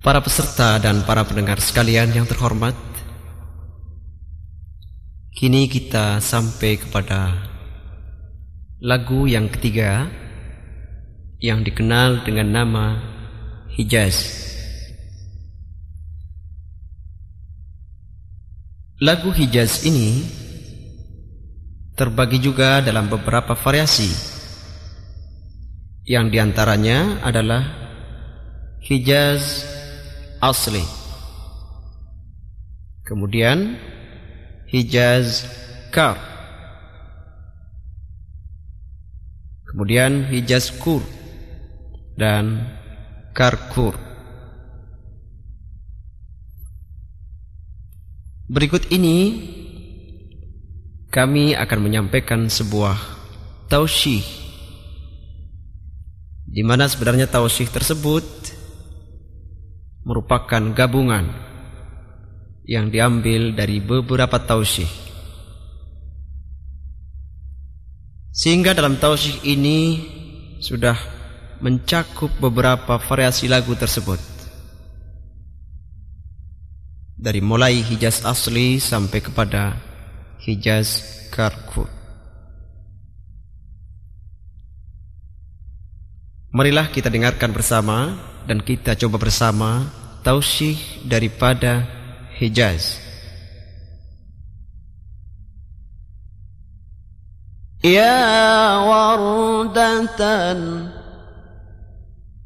Para peserta dan para pendengar sekalian yang terhormat, kini kita sampai kepada lagu yang ketiga yang dikenal dengan nama Hijaz. Lagu Hijaz ini terbagi juga dalam beberapa variasi yang di antaranya adalah Hijaz asli. Kemudian Hijaz Kar. Kemudian Hijaz Kur dan Karkur. Berikut ini kami akan menyampaikan sebuah tausyih di mana sebenarnya tausyih tersebut merupakan gabungan yang diambil dari beberapa tausih. Sehingga dalam tausih ini sudah mencakup beberapa variasi lagu tersebut. Dari mulai Hijaz asli sampai kepada Hijaz Karkut. Marilah kita dengarkan bersama dan kita coba bersama tausih daripada Hijaz. Ya wardatan.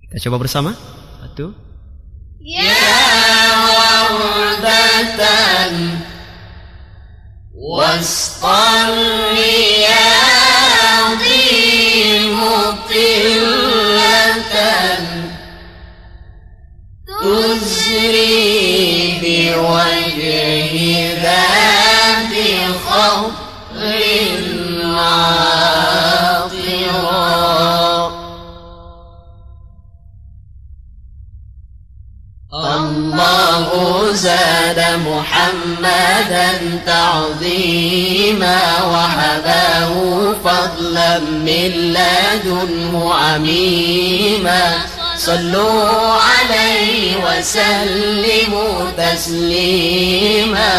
Kita coba bersama. Satu. Ya wardatan. Wasqal محمدا تعظيما وهباه فضلا من لدنه عميما. صلوا عليه وسلموا تسليما.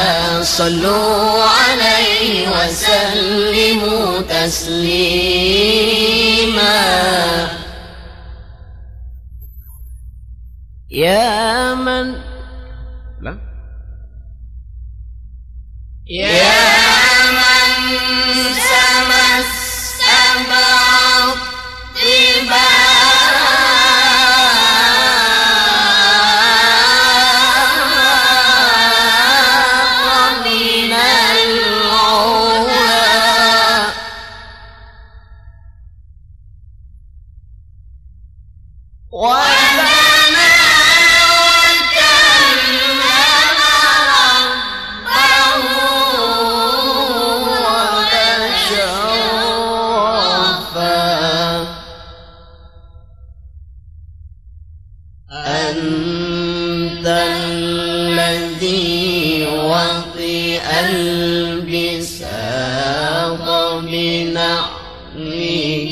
صلوا عليه وسلموا تسليما. يا من لا. Yeah! yeah.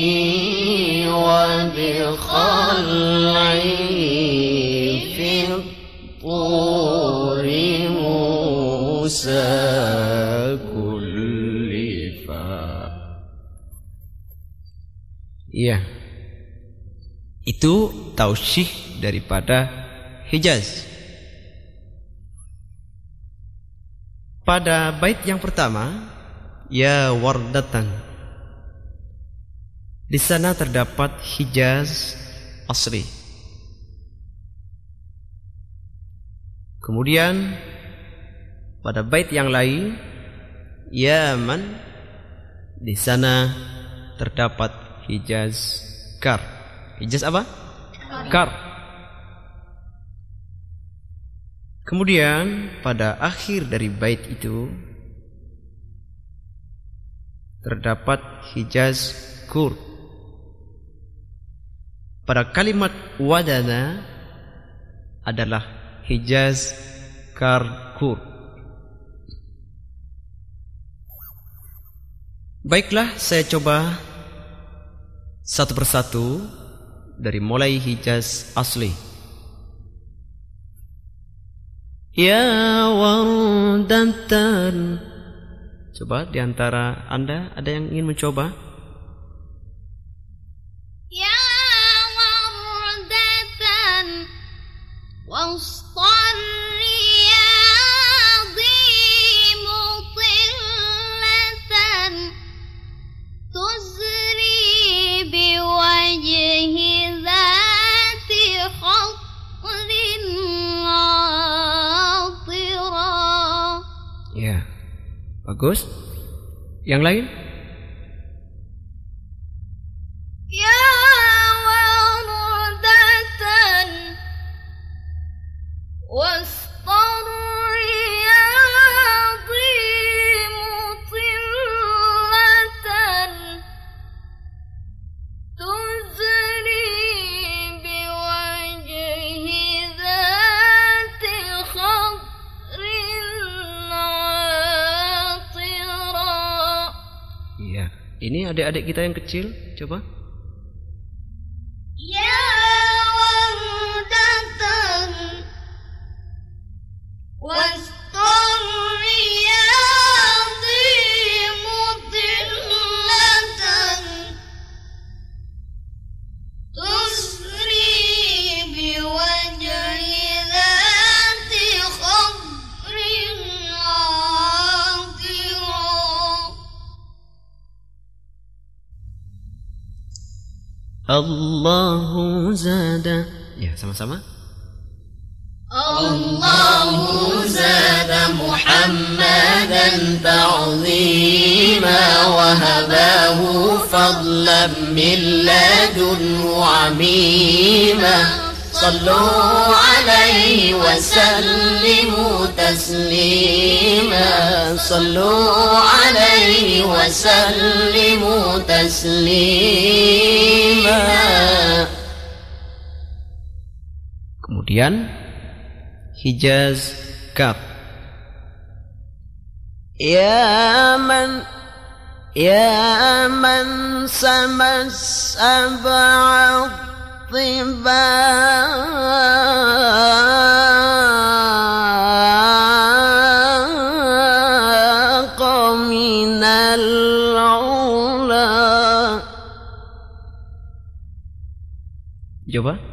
بنعله وبخلعه في الطور موسى كلفا Iya Itu tausih daripada Hijaz Pada bait yang pertama Ya wardatan Di sana terdapat Hijaz asli Kemudian pada bait yang lain Yaman di sana terdapat Hijaz Kar. Hijaz apa? Kar. Kemudian pada akhir dari bait itu terdapat Hijaz Kur. Pada kalimat wadana adalah Hijaz Kar Kur. Baiklah, saya coba satu persatu dari mulai Hijaz asli. Ya wardatan Coba di antara Anda ada yang ingin mencoba? Bagus. Yang lain? Kita yang kecil, coba. Allahu zada. Ya, sama-sama. الله زاد محمدا تعظيما وهباه فضلا من لدنه عميما صلوا عليه وسلموا تسليما صلوا عليه وسلموا تسليما Kemudian Hijaz Kaf. Ya man Ya man sama sab'a طباق من العلا Coba.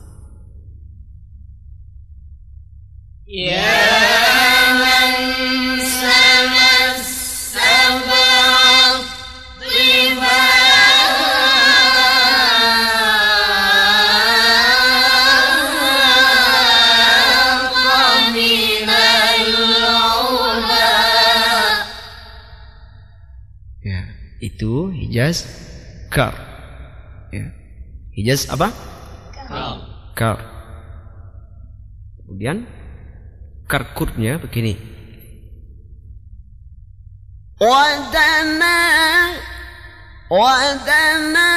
Hijaz apa? Kar. Kemudian karkutnya begini. Wadana wadana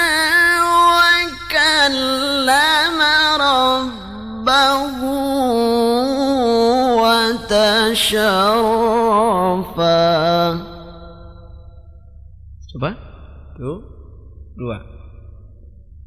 wa kallama rabbahu wa tasharrafa. Coba. Tuh. Dua.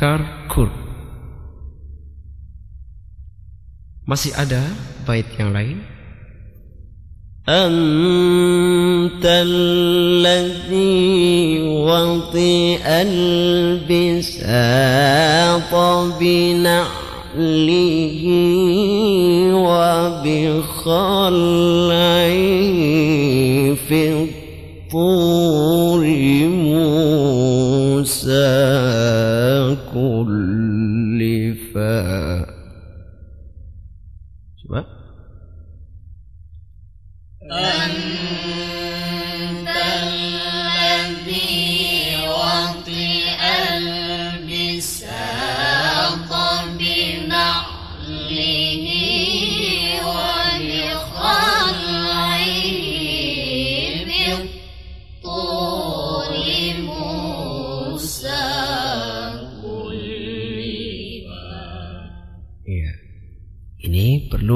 Karkur Masih ada bait yang lain? Antal alladhi wati al-bisata bina'lihi wa bi khal'i fi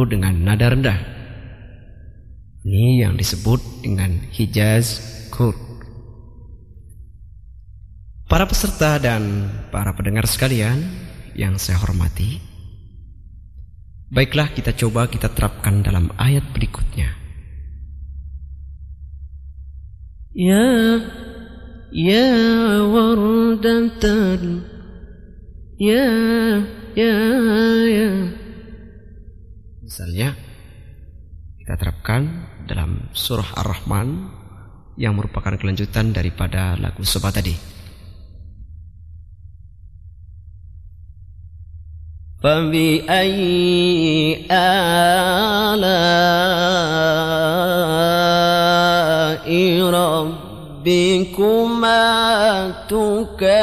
dengan nada rendah. Ini yang disebut dengan Hijaz Kur. Para peserta dan para pendengar sekalian yang saya hormati, baiklah kita coba kita terapkan dalam ayat berikutnya. Ya, ya wardatan, ya, ya, ya. Misalnya, kita terapkan dalam surah Ar-Rahman yang merupakan kelanjutan daripada lagu Sobat tadi. فبأي آلاء ربكما تكذبان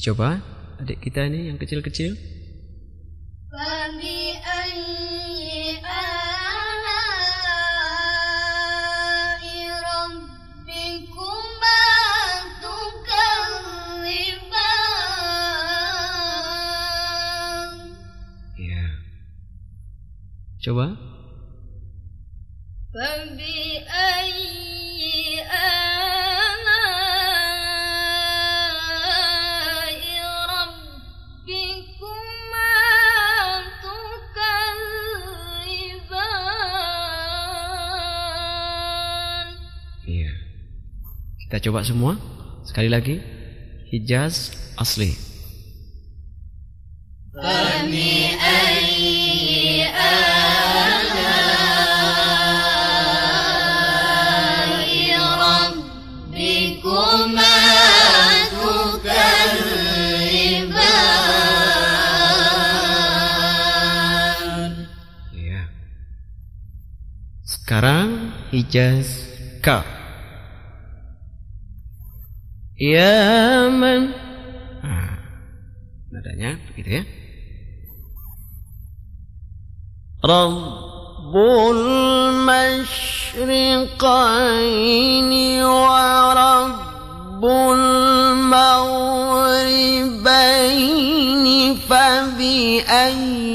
Dicoba adik kita ini yang kecil-kecil. Kita coba semua. Sekali lagi. Hijaz asli. Iya. Sekarang Hijaz K Ya man. Nah, nadanya begitu ya. رب المشرقين ورب المغربين فبأي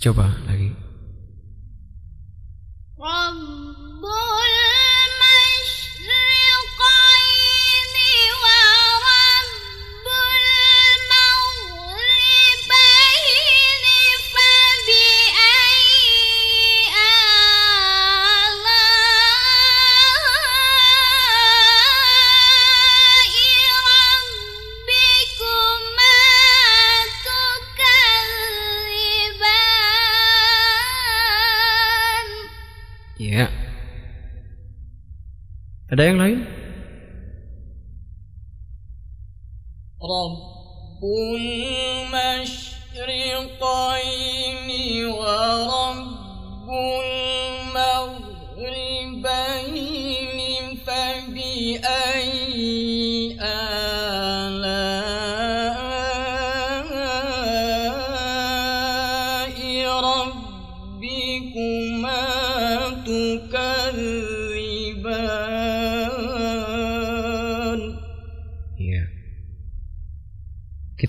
Dicoba lagi. Ada yang lain?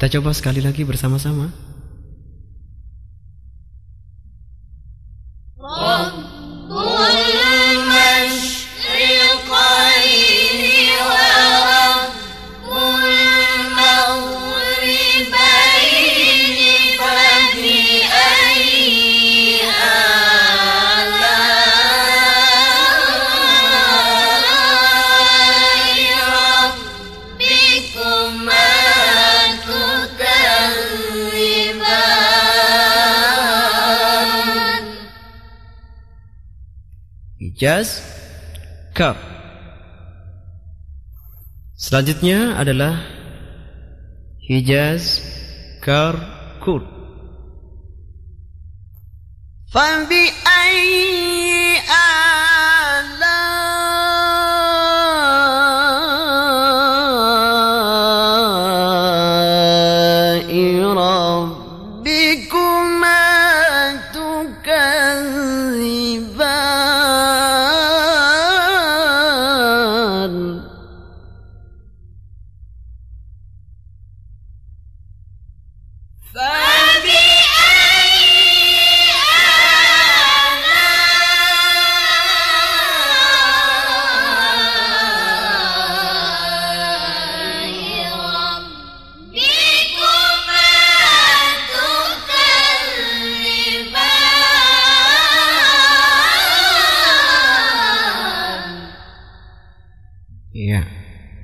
Kita coba sekali lagi bersama-sama. Kaf. Selanjutnya adalah Hijaz, Kar, Kur. فبأي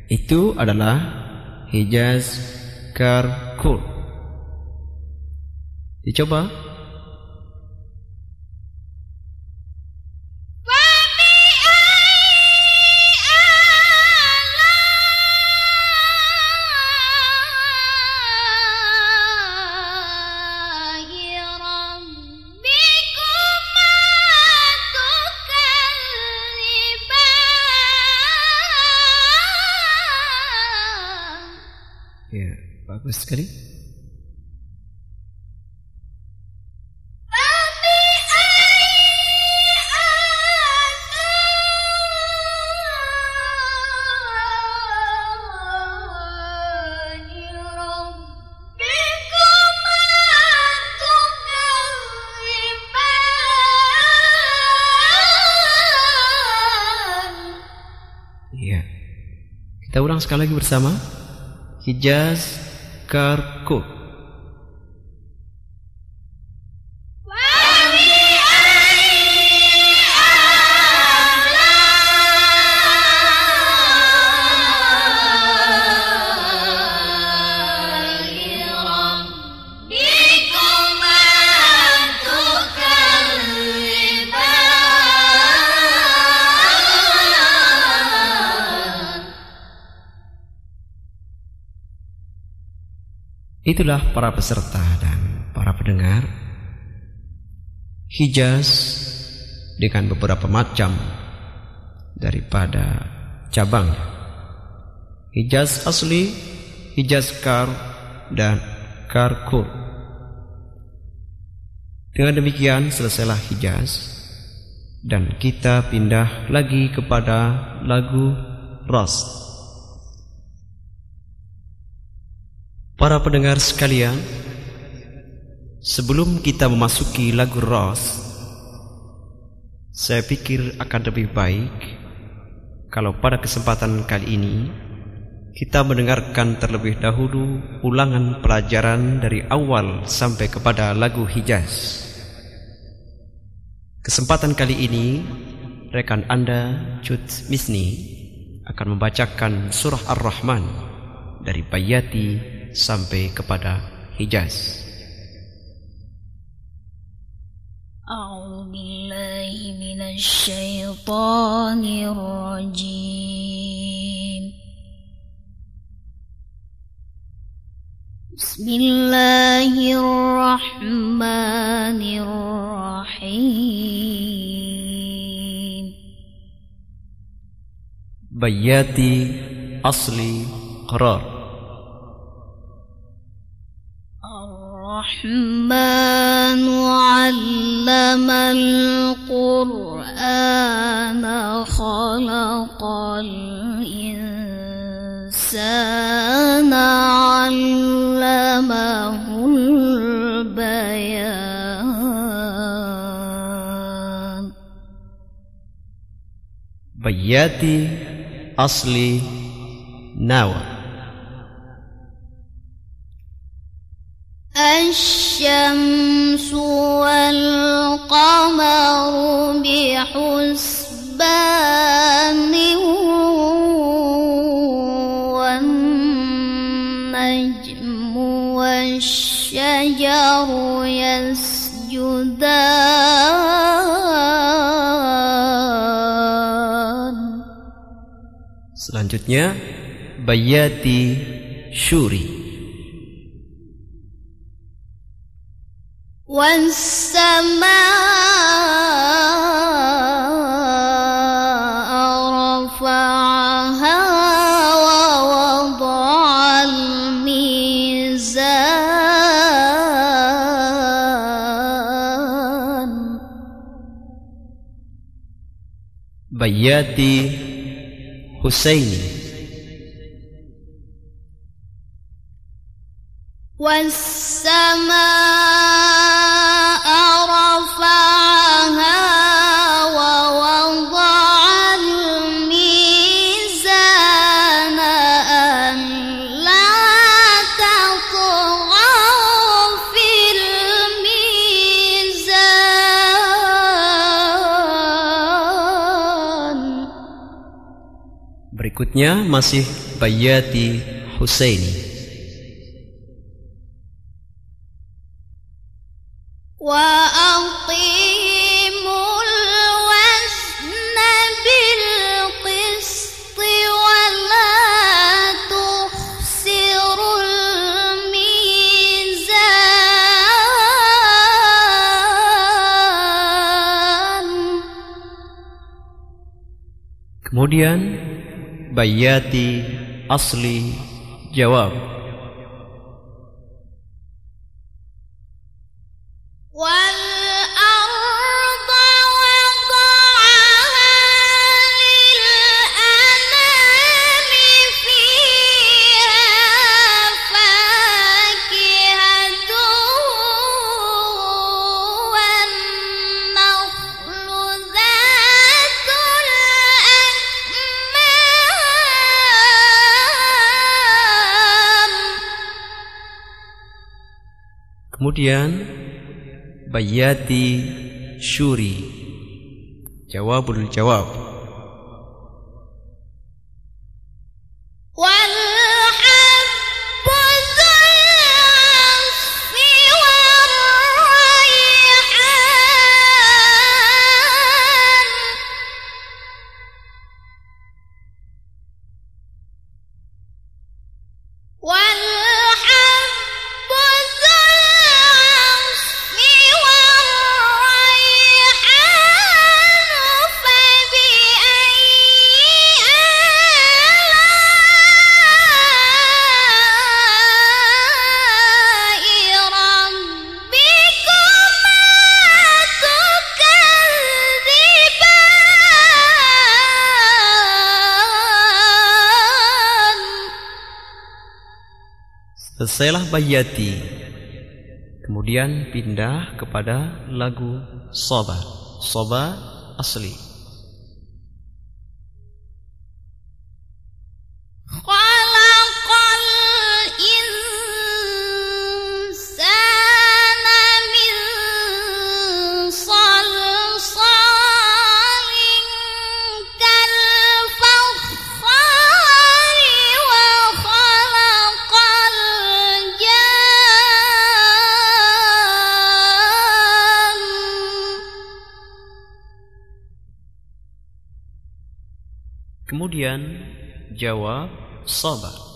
Itu adalah Hijaz, Kar, Kur. Dicoba. Kita ulang sekali lagi bersama. Hijaz, Kar, Itulah para peserta dan para pendengar Hijaz dengan beberapa macam daripada cabang Hijaz asli, Hijaz kar, dan karkur. Dengan demikian selesailah Hijaz dan kita pindah lagi kepada lagu Ras. Para pendengar sekalian, sebelum kita memasuki lagu Ras, saya pikir akan lebih baik kalau pada kesempatan kali ini kita mendengarkan terlebih dahulu ulangan pelajaran dari awal sampai kepada lagu Hijaz. Kesempatan kali ini, rekan Anda, Cut Misni, akan membacakan surah Ar-Rahman dari Bayati sampai kepada Hijaz. أعوذ بالله من الشيطان الرجيم بسم الله الرحمن الرحيم Bayati asli qarar. الرحمن علم القرآن خلق الإنسان علمه البيان Bayati asli nawa. الشمس والقمر بحسبان والنجم والشجر يسجدان Selanjutnya Bayati Shuri. والسماء رفعها ووضع الميزان Bayati Husaini. والسماء Berikutnya masih Bayati Husaini. Wa Kemudian Bayati asli jawab. Kemudian Bayati Shuri. Jawabul jawab. Selesailah Bayati. Kemudian pindah kepada lagu Soba. Soba asli. Kemudian jawab Soba.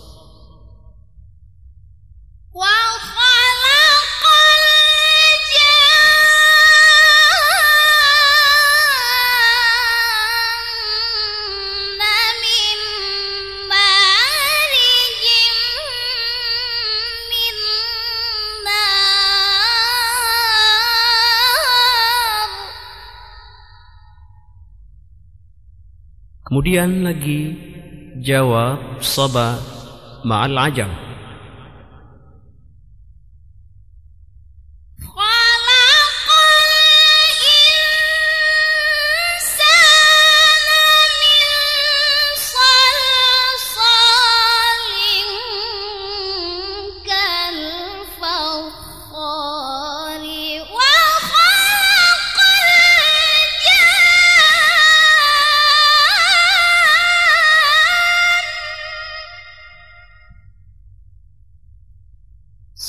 Kemudian lagi jawab Soba ma'al ajam.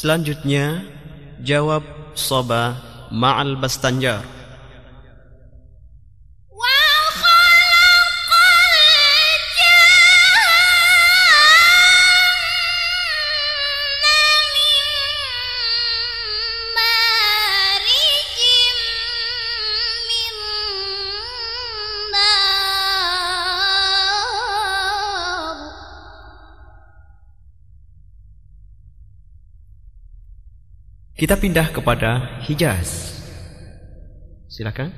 Selanjutnya jawab Soba ma'al bastanjar. Kita pindah kepada Hijaz. Silakan.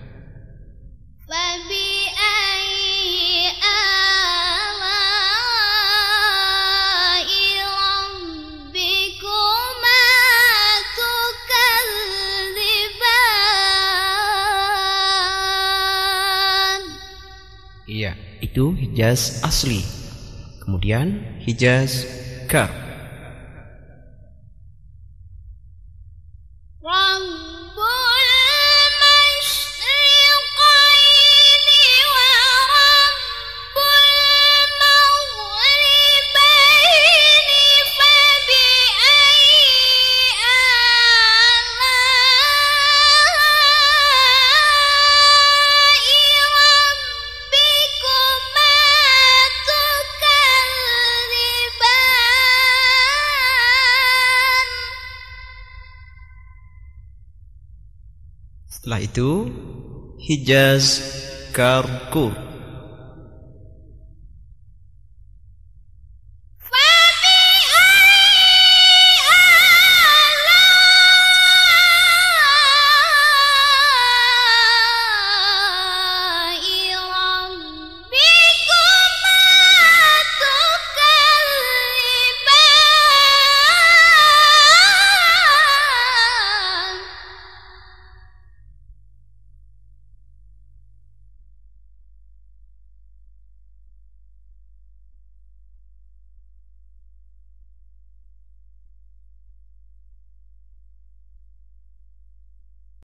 Iya, itu Hijaz asli. Kemudian Hijaz Kar. Setelah itu Hijaz Karkur.